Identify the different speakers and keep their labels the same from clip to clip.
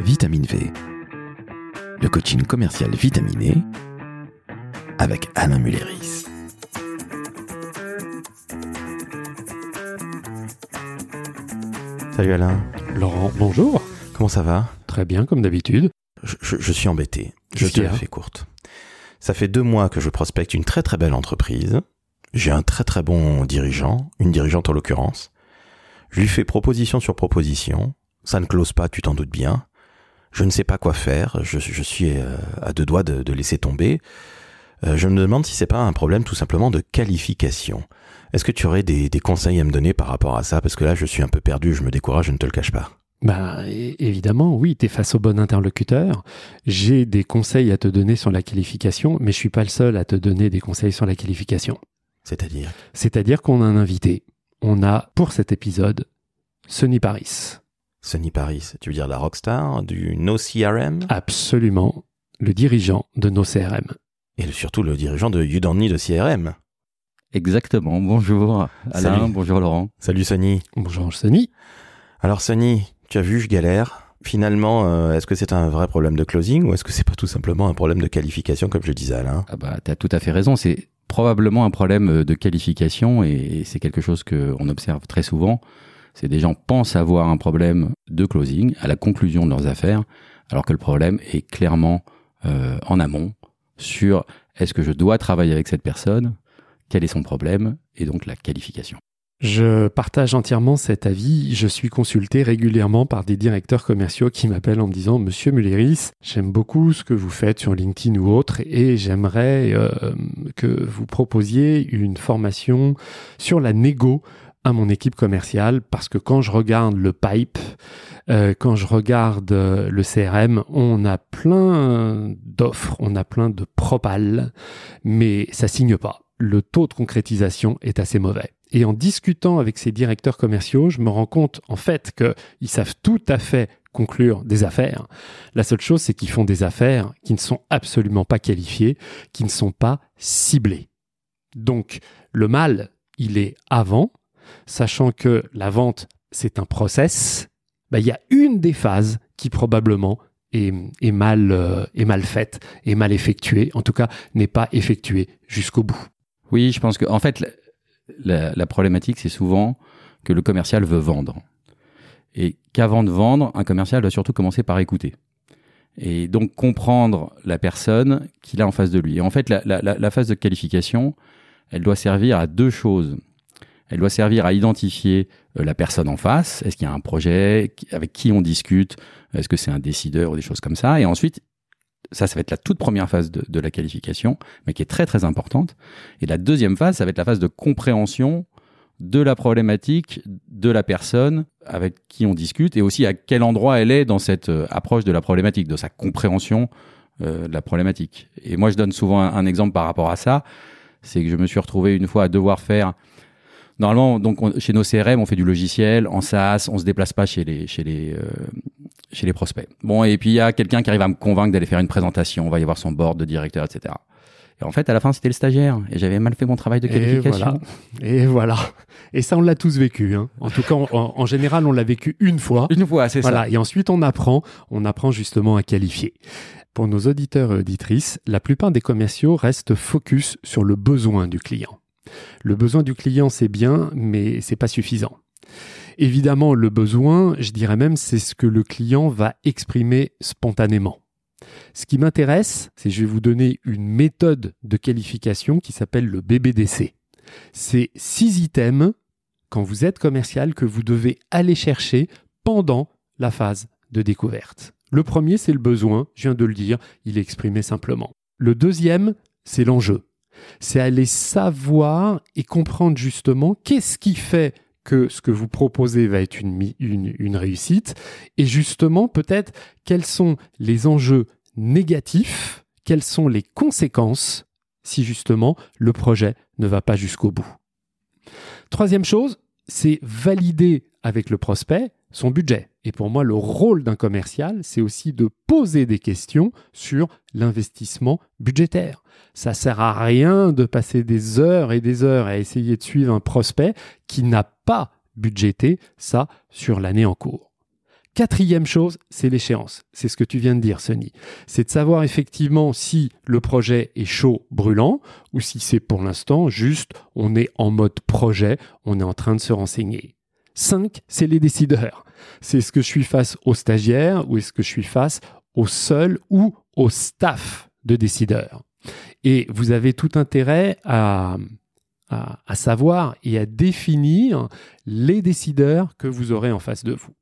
Speaker 1: Vitamine V, le coaching commercial vitaminé avec Alain Mulleris. Salut Alain,
Speaker 2: Laurent, bonjour.
Speaker 1: comment ça va?
Speaker 2: Très bien, comme d'habitude.
Speaker 1: je, je- je suis embêté. Je te la fais courte. Ça fait deux mois que je prospecte une très très belle entreprise. J'ai un très très bon dirigeant, une dirigeante en l'occurrence. Je lui fais proposition sur proposition. Ça ne close pas, tu t'en doutes bien. Je ne sais pas quoi faire. Je, je suis euh, à deux doigts de, de laisser tomber. Euh, je me demande si c'est pas un problème tout simplement de qualification. Est-ce que tu aurais des, des conseils à me donner par rapport à ça? Parce que là, je suis un peu perdu, je me décourage, je ne te le cache pas.
Speaker 2: Bah, évidemment, oui, tu es face au bon interlocuteur. J'ai des conseils à te donner sur la qualification, mais je suis pas le seul à te donner des conseils sur la qualification.
Speaker 1: C'est-à-dire?
Speaker 2: C'est-à-dire qu'on a un invité. On a, pour cet épisode, Sonny Paris.
Speaker 1: Sonny Paris, tu veux dire la rockstar du No CRM
Speaker 2: Absolument, le dirigeant de nos CRM.
Speaker 1: et surtout le dirigeant de You Don't Need a CRM.
Speaker 3: Exactement. Bonjour Alain,
Speaker 1: Salut.
Speaker 3: bonjour Laurent.
Speaker 1: Salut Sonny.
Speaker 2: Bonjour Sonny.
Speaker 1: Alors Sonny, tu as vu, je galère. Finalement, euh, est-ce que c'est un vrai problème de closing ou est-ce que c'est pas tout simplement un problème de qualification comme je disais à Alain?
Speaker 3: Ah bah, t'as tout à fait raison. C'est probablement un problème euh, de qualification et c'est quelque chose qu'on observe très souvent. C'est des gens pensent avoir un problème de closing à la conclusion de leurs affaires, alors que le problème est clairement euh, en amont sur est-ce que je dois travailler avec cette personne, quel est son problème et donc la qualification.
Speaker 2: Je partage entièrement cet avis. Je suis consulté régulièrement par des directeurs commerciaux qui m'appellent en me disant Monsieur Mulleris, j'aime beaucoup ce que vous faites sur LinkedIn ou autre et j'aimerais euh, que vous proposiez une formation sur la négo à mon équipe commerciale parce que quand je regarde le pipe, euh, quand je regarde euh, le CRM, on a plein d'offres, on a plein de propales, mais ça signe pas. Le taux de concrétisation est assez mauvais. Et en discutant avec ces directeurs commerciaux, je me rends compte en fait qu'ils savent tout à fait conclure des affaires. La seule chose, c'est qu'ils font des affaires qui ne sont absolument pas qualifiées, qui ne sont pas ciblées. Donc, le mal, il est avant, sachant que la vente, c'est un process. bah, Il y a une des phases qui probablement est, mal, euh, est mal faite, est mal effectuée, en tout cas n'est pas effectuée jusqu'au bout.
Speaker 3: Oui, je pense que en fait, la, problématique, c'est souvent que le commercial veut vendre. Et qu'avant de vendre, un commercial doit surtout commencer par écouter. Et donc comprendre la personne qu'il a en face de lui. Et en fait, la phase de qualification, elle doit servir à deux choses. Elle doit servir à identifier euh, la personne en face. Est-ce qu'il y a un projet Avec qui on discute? Est-ce que c'est un décideur ou des choses comme ça? Et ensuite, ça, ça va être la toute première phase de, la qualification, mais qui est très très importante. Et la deuxième phase, ça va être la phase de compréhension de la problématique de la personne avec qui on discute et aussi à quel endroit elle est dans cette euh, approche de la problématique, de sa compréhension euh, de la problématique. Et moi, je donne souvent un exemple par rapport à ça. C'est que je me suis retrouvé une fois à devoir faire. Normalement, donc on- chez nos CRM, on fait du logiciel en SaaS, on se déplace pas chez les chez les euh, chez les prospects. Bon, et puis il y a quelqu'un qui arrive à me convaincre d'aller faire une présentation, on va y voir son board de directeur, etc. Et en fait, à la fin, c'était le stagiaire. Et j'avais mal fait mon travail de
Speaker 2: Et
Speaker 3: qualification.
Speaker 2: voilà. Et voilà. Et ça, on l'a tous vécu. hein. En tout cas, en, en général, on l'a vécu une fois.
Speaker 3: Une fois, c'est
Speaker 2: Voilà.
Speaker 3: ça.
Speaker 2: Et ensuite, on apprend. On apprend justement à qualifier. Pour nos auditeurs et auditrices, la plupart des commerciaux restent focus sur le besoin du client. Le besoin du client, c'est bien, mais c'est pas suffisant. Évidemment, le besoin, je dirais même, c'est ce que le client va exprimer spontanément. Ce qui m'intéresse, c'est je vais vous donner une méthode de qualification qui s'appelle le BBDC. C'est six items quand vous êtes commercial que vous devez aller chercher pendant la phase de découverte. Le premier, c'est le besoin, je viens de le dire, il est exprimé simplement. Le deuxième, c'est l'enjeu. C'est aller savoir et comprendre justement qu'est-ce qui fait que ce que vous proposez va être une, réussite et justement peut-être quels sont les enjeux négatifs, quelles sont les conséquences si justement le projet ne va pas jusqu'au bout. Troisième chose, c'est valider avec le prospect son budget. Et pour moi, le rôle d'un commercial, c'est aussi de poser des questions sur l'investissement budgétaire. Ça sert à rien de passer des heures et des heures à essayer de suivre un prospect qui n'a pas budgété ça sur l'année en cours. Quatrième chose, c'est l'échéance. C'est ce que tu viens de dire, Sonny. C'est de savoir effectivement si le projet est chaud, brûlant, ou si c'est pour l'instant juste on est en mode projet, on est en train de se renseigner. Cinq, c'est les décideurs. C'est ce que je suis face aux stagiaires ou est-ce que je suis face au seul ou au staff de décideurs. Et vous avez tout intérêt à, savoir et à définir les décideurs que vous aurez en face de vous.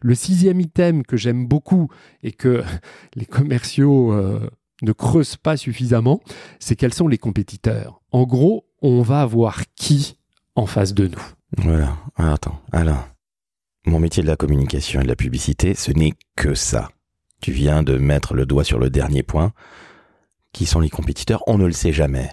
Speaker 2: Le sixième item que j'aime beaucoup et que les commerciaux euh, ne creusent pas suffisamment, c'est quels sont les compétiteurs. En gros, on va avoir qui en face de nous.
Speaker 1: Voilà. Alors, attends, Alain. Mon métier de la communication et de la publicité, ce n'est que ça. Tu viens de mettre le doigt sur le dernier point. Qui sont les compétiteurs? On ne le sait jamais.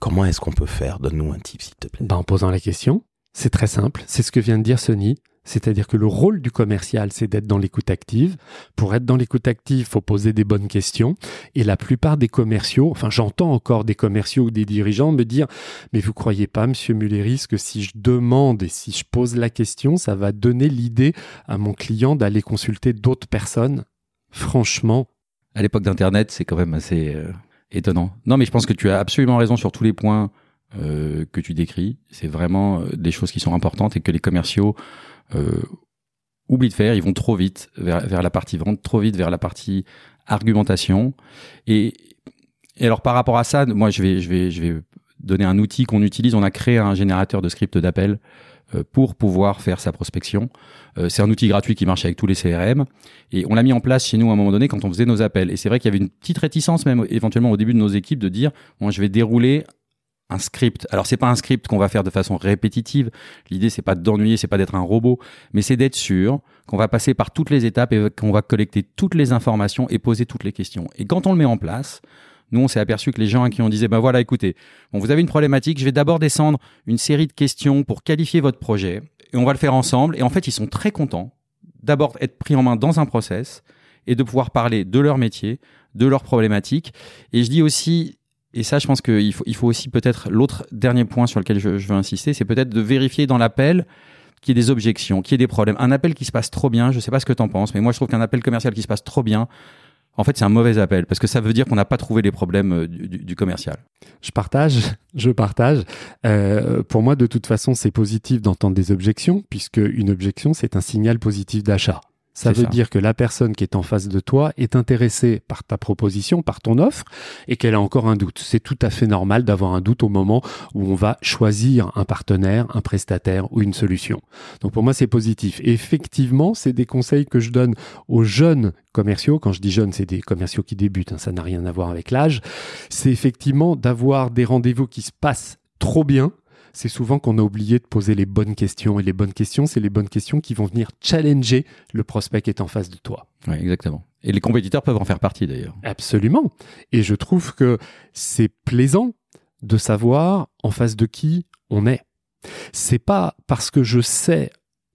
Speaker 1: Comment est-ce qu'on peut faire? Donne-nous un tip, s'il te plaît.
Speaker 2: Ben, en posant la question, c'est très simple. C'est ce que vient de dire Sony. C'est-à-dire que le rôle du commercial, c'est d'être dans l'écoute active. Pour être dans l'écoute active, il faut poser des bonnes questions. Et la plupart des commerciaux, enfin j'entends encore des commerciaux ou des dirigeants me dire, mais vous croyez pas, Monsieur Mulleris, que si je demande et si je pose la question, ça va donner l'idée à mon client d'aller consulter d'autres personnes? Franchement.
Speaker 3: À l'époque d'Internet, c'est quand même assez euh, étonnant. Non, mais je pense que tu as absolument raison sur tous les points euh, que tu décris. C'est vraiment euh, des choses qui sont importantes et que les commerciaux euh, oublient de faire. Ils vont trop vite vers, vers la partie vente, trop vite vers la partie argumentation. Et, alors par rapport à ça, moi je vais, je vais, je vais donner un outil qu'on utilise. On a créé un générateur de script d'appel pour pouvoir faire sa prospection. C'est un outil gratuit qui marche avec tous les CRM et on l'a mis en place chez nous à un moment donné quand on faisait nos appels. Et c'est vrai qu'il y avait une petite réticence même éventuellement au début de nos équipes de dire moi je vais dérouler un script. Alors c'est pas un script qu'on va faire de façon répétitive. L'idée c'est pas d'ennuyer, c'est pas d'être un robot, mais c'est d'être sûr qu'on va passer par toutes les étapes et qu'on va collecter toutes les informations et poser toutes les questions. Et quand on le met en place, nous on s'est aperçu que les gens à qui on disait ben voilà écoutez, bon vous avez une problématique, je vais d'abord descendre une série de questions pour qualifier votre projet et on va le faire ensemble et en fait ils sont très contents d'abord être pris en main dans un process et de pouvoir parler de leur métier, de leurs problématiques et je dis aussi et ça, je pense qu'il faut, aussi peut-être l'autre dernier point sur lequel je, veux insister, c'est peut-être de vérifier dans l'appel qu'il y ait des objections, qu'il y ait des problèmes. Un appel qui se passe trop bien, je sais pas ce que tu en penses, mais moi je trouve qu'un appel commercial qui se passe trop bien, en fait, c'est un mauvais appel parce que ça veut dire qu'on n'a pas trouvé les problèmes euh, du, commercial.
Speaker 2: Je partage, je partage. Euh, pour moi, de toute façon, c'est positif d'entendre des objections puisque une objection, c'est un signal positif d'achat. Ça veut ça. dire que la personne qui est en face de toi est intéressée par ta proposition, par ton offre, et qu'elle a encore un doute. C'est tout à fait normal d'avoir un doute au moment où on va choisir un partenaire, un prestataire ou une solution. Donc pour moi, c'est positif. Et effectivement, c'est des conseils que je donne aux jeunes commerciaux. Quand je dis jeunes, c'est des commerciaux qui débutent, hein, ça n'a rien à voir avec l'âge. C'est effectivement d'avoir des rendez-vous qui se passent trop bien, c'est souvent qu'on a oublié de poser les bonnes questions. Et les bonnes questions, c'est les bonnes questions qui vont venir challenger le prospect qui est en face de toi.
Speaker 3: Oui, exactement. Et les compétiteurs peuvent en faire partie d'ailleurs.
Speaker 2: Absolument. Et je trouve que c'est plaisant de savoir en face de qui on est. C'est pas parce que je sais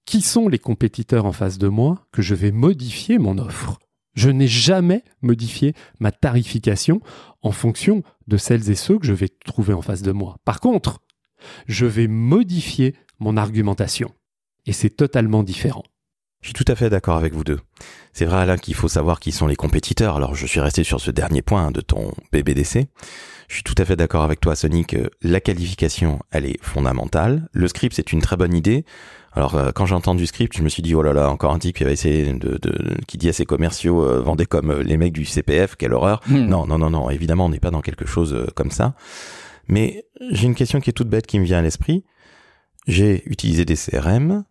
Speaker 2: qui sont les compétiteurs en face de moi que je vais modifier mon offre. Je n'ai jamais modifié ma tarification en fonction de celles et ceux que je vais trouver en face de moi. Par contre, je vais modifier mon argumentation. Et c'est totalement différent.
Speaker 1: Je suis tout à fait d'accord avec vous deux. C'est vrai Alain qu'il faut savoir qui sont les compétiteurs. Alors je suis resté sur ce dernier point de ton BBDC. Je suis tout à fait d'accord avec toi Sony que la qualification elle est fondamentale. Le script c'est une très bonne idée. Alors euh, quand j'ai entendu script, je me suis dit oh là là encore un type qui va essayer de, de qui dit à ses commerciaux euh, vendez comme les mecs du CPF, quelle horreur. Mmh. Non non non non, évidemment on n'est pas dans quelque chose euh, comme ça. Mais j'ai une question qui est toute bête qui me vient à l'esprit. J'ai utilisé des CRM.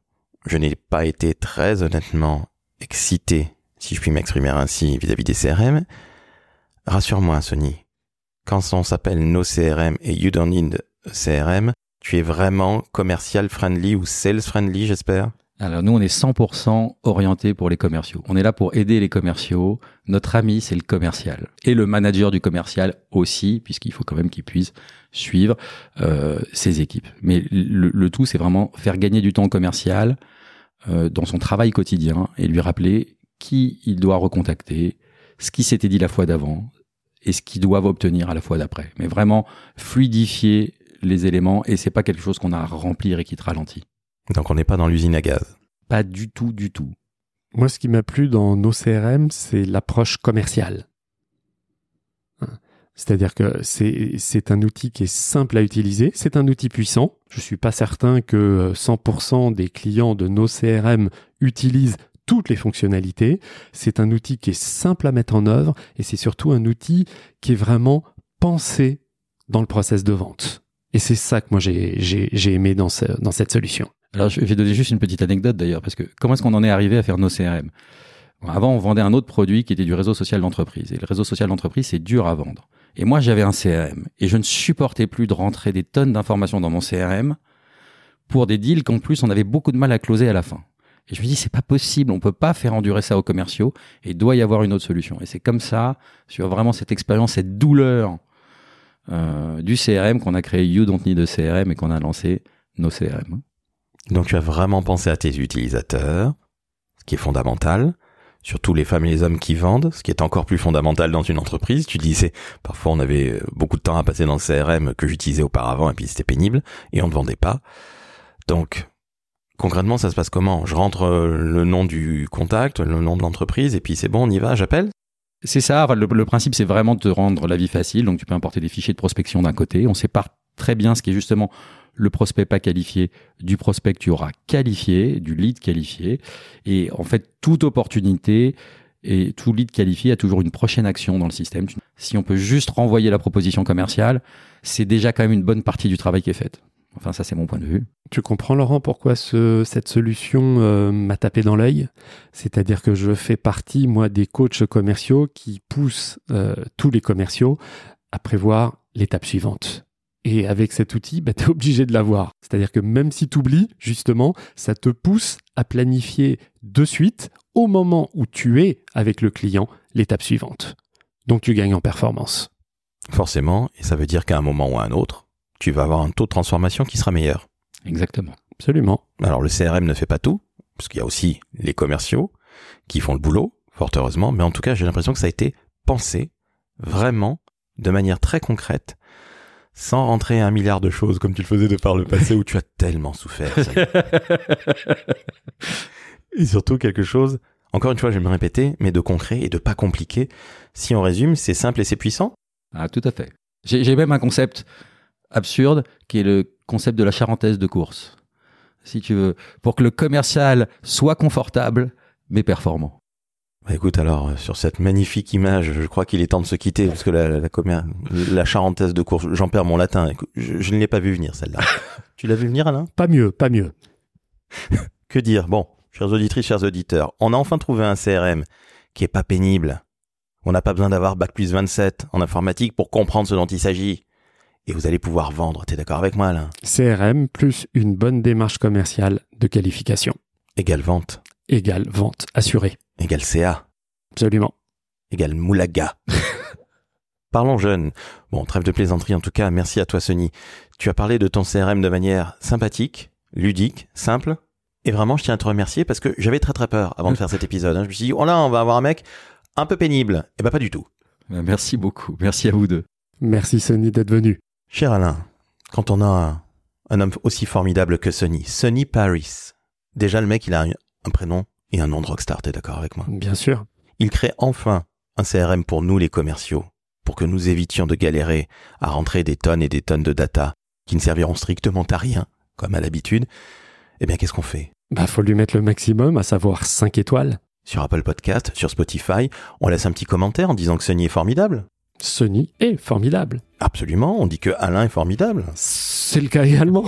Speaker 1: Je n'ai pas été très honnêtement excité, si je puis m'exprimer ainsi, vis-à-vis des CRM. Rassure-moi, Sony. Quand on s'appelle No CRM et You Don't Need CRM, tu es vraiment commercial friendly ou sales friendly, j'espère?
Speaker 3: Alors nous, on est 100% orienté pour les commerciaux. On est là pour aider les commerciaux. Notre ami, c'est le commercial. Et le manager du commercial aussi, puisqu'il faut quand même qu'il puisse suivre euh, ses équipes. Mais le, le tout, c'est vraiment faire gagner du temps commercial euh, dans son travail quotidien et lui rappeler qui il doit recontacter, ce qui s'était dit la fois d'avant et ce qu'ils doivent obtenir à la fois d'après. Mais vraiment fluidifier les éléments et c'est pas quelque chose qu'on a à remplir et qui te ralentit.
Speaker 1: Donc on n'est pas dans l'usine à gaz.
Speaker 3: Pas du tout, du tout.
Speaker 2: Moi, ce qui m'a plu dans nos CRM, c'est l'approche commerciale. Hein. C'est-à-dire que c'est un outil qui est simple à utiliser, c'est un outil puissant. Je ne suis pas certain que 100% des clients de nos CRM utilisent toutes les fonctionnalités. C'est un outil qui est simple à mettre en œuvre et c'est surtout un outil qui est vraiment pensé dans le process de vente. Et c'est ça que moi j'ai aimé dans, dans cette solution.
Speaker 3: Alors je vais donner juste une petite anecdote d'ailleurs, parce que comment est-ce qu'on en est arrivé à faire nos CRM Avant, on vendait un autre produit qui était du réseau social d'entreprise. Et le réseau social d'entreprise, c'est dur à vendre. Et moi, j'avais un CRM. Et je ne supportais plus de rentrer des tonnes d'informations dans mon CRM pour des deals qu'en plus, on avait beaucoup de mal à closer à la fin. Et je me dis, c'est pas possible, on peut pas faire endurer ça aux commerciaux, et il doit y avoir une autre solution. Et c'est comme ça, sur vraiment cette expérience, cette douleur euh, du CRM qu'on a créé You Don't Need a CRM et qu'on a lancé nos CRM.
Speaker 1: Donc tu as vraiment pensé à tes utilisateurs, ce qui est fondamental, surtout les femmes et les hommes qui vendent, ce qui est encore plus fondamental dans une entreprise. Tu disais, parfois on avait beaucoup de temps à passer dans le CRM que j'utilisais auparavant et puis c'était pénible et on ne vendait pas. Donc Concrètement, ça se passe comment? Je rentre euh, le nom du contact, le nom de l'entreprise, et puis c'est bon, on y va, j'appelle?
Speaker 3: C'est ça, le, principe c'est vraiment de te rendre la vie facile, donc tu peux importer des fichiers de prospection d'un côté, on sépare très bien ce qui est justement le prospect pas qualifié du prospect que tu auras qualifié, du lead qualifié, et en fait toute opportunité et tout lead qualifié a toujours une prochaine action dans le système. Si on peut juste renvoyer la proposition commerciale, c'est déjà quand même une bonne partie du travail qui est faite. Enfin, ça, c'est mon point de vue.
Speaker 2: Tu comprends, Laurent, pourquoi cette solution euh, m'a tapé dans l'œil? C'est-à-dire que je fais partie, moi, des coachs commerciaux qui poussent euh, tous les commerciaux à prévoir l'étape suivante. Et avec cet outil, bah, tu es obligé de l'avoir. C'est-à-dire que même si tu oublies, justement, ça te pousse à planifier de suite, au moment où tu es avec le client, l'étape suivante. Donc tu gagnes en performance.
Speaker 1: Forcément, et ça veut dire qu'à un moment ou à un autre, tu vas avoir un taux de transformation qui sera meilleur.
Speaker 3: Exactement.
Speaker 2: Absolument.
Speaker 1: Alors le CRM ne fait pas tout, parce qu'il y a aussi les commerciaux qui font le boulot, fort heureusement, mais en tout cas j'ai l'impression que ça a été pensé vraiment de manière très concrète, sans rentrer un milliard de choses comme tu le faisais de par le passé où tu as tellement souffert. et surtout quelque chose, encore une fois je vais me répéter, mais de concret et de pas compliqué. Si on résume, c'est simple et c'est puissant.
Speaker 3: Ah tout à fait. J'ai même un concept absurde qui est le concept de la charentaise de course. Si tu veux, pour que le commercial soit confortable mais performant.
Speaker 1: Bah écoute, alors, euh, sur cette magnifique image, je crois qu'il est temps de se quitter, parce que la, la, la, charentaise de course, j'en perds mon latin. Je, je ne l'ai pas vu venir, celle-là. tu l'as vu venir, Alain?
Speaker 2: Pas mieux, pas mieux.
Speaker 1: que dire? Bon, chers auditrices, chers auditeurs, on a enfin trouvé un CRM qui est pas pénible. On n'a pas besoin d'avoir Bac plus 27 en informatique pour comprendre ce dont il s'agit et vous allez pouvoir vendre. T'es d'accord avec moi, là
Speaker 2: CRM plus une bonne démarche commerciale de qualification.
Speaker 1: Égale vente.
Speaker 2: Égale vente assurée.
Speaker 1: Égale CA.
Speaker 2: Absolument.
Speaker 1: Égale moulaga. Parlons jeunes. Bon, trêve de plaisanterie en tout cas. Merci à toi, Sony. Tu as parlé de ton CRM de manière sympathique, ludique, simple. Et vraiment, je tiens à te remercier parce que j'avais très très peur avant de faire cet épisode. Hein. Je me suis dit, oh là, on va avoir un mec un peu pénible. Et eh ben pas du tout.
Speaker 3: Merci beaucoup. Merci à vous deux.
Speaker 2: Merci Sony d'être venu.
Speaker 1: Cher Alain, quand on a un, homme aussi formidable que Sonny, Sonny Paris, déjà le mec il a un, prénom et un nom de rockstar, t'es d'accord avec moi?
Speaker 2: Bien sûr.
Speaker 1: Il crée enfin un CRM pour nous les commerciaux, pour que nous évitions de galérer à rentrer des tonnes et des tonnes de data qui ne serviront strictement à rien, comme à l'habitude. Eh bien qu'est-ce qu'on fait?
Speaker 2: Bah faut lui mettre le maximum, à savoir 5 étoiles.
Speaker 1: Sur Apple Podcast, sur Spotify, on laisse un petit commentaire en disant que Sonny est formidable.
Speaker 2: Sony est formidable.
Speaker 1: Absolument, on dit que Alain est formidable.
Speaker 2: C'est le cas également.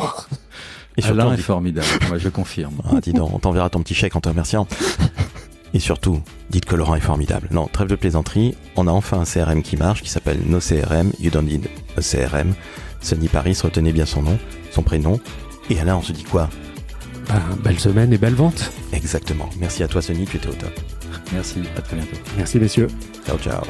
Speaker 3: Et Alain est formidable, moi je confirme.
Speaker 1: Ah, dis donc, on t'enverra ton petit chèque en te remerciant. Et surtout, dites que Laurent est formidable. Non, trêve de plaisanterie, on a enfin un CRM qui marche, qui s'appelle No CRM, You Don't Need a CRM. Sony Paris, retenez bien son nom, son prénom. Et Alain, on se dit quoi?
Speaker 2: Ben, Belle semaine et belle vente.
Speaker 1: Exactement. Merci à toi Sony, tu étais au top.
Speaker 3: Merci, à très bientôt.
Speaker 2: Merci messieurs.
Speaker 1: Ciao, ciao.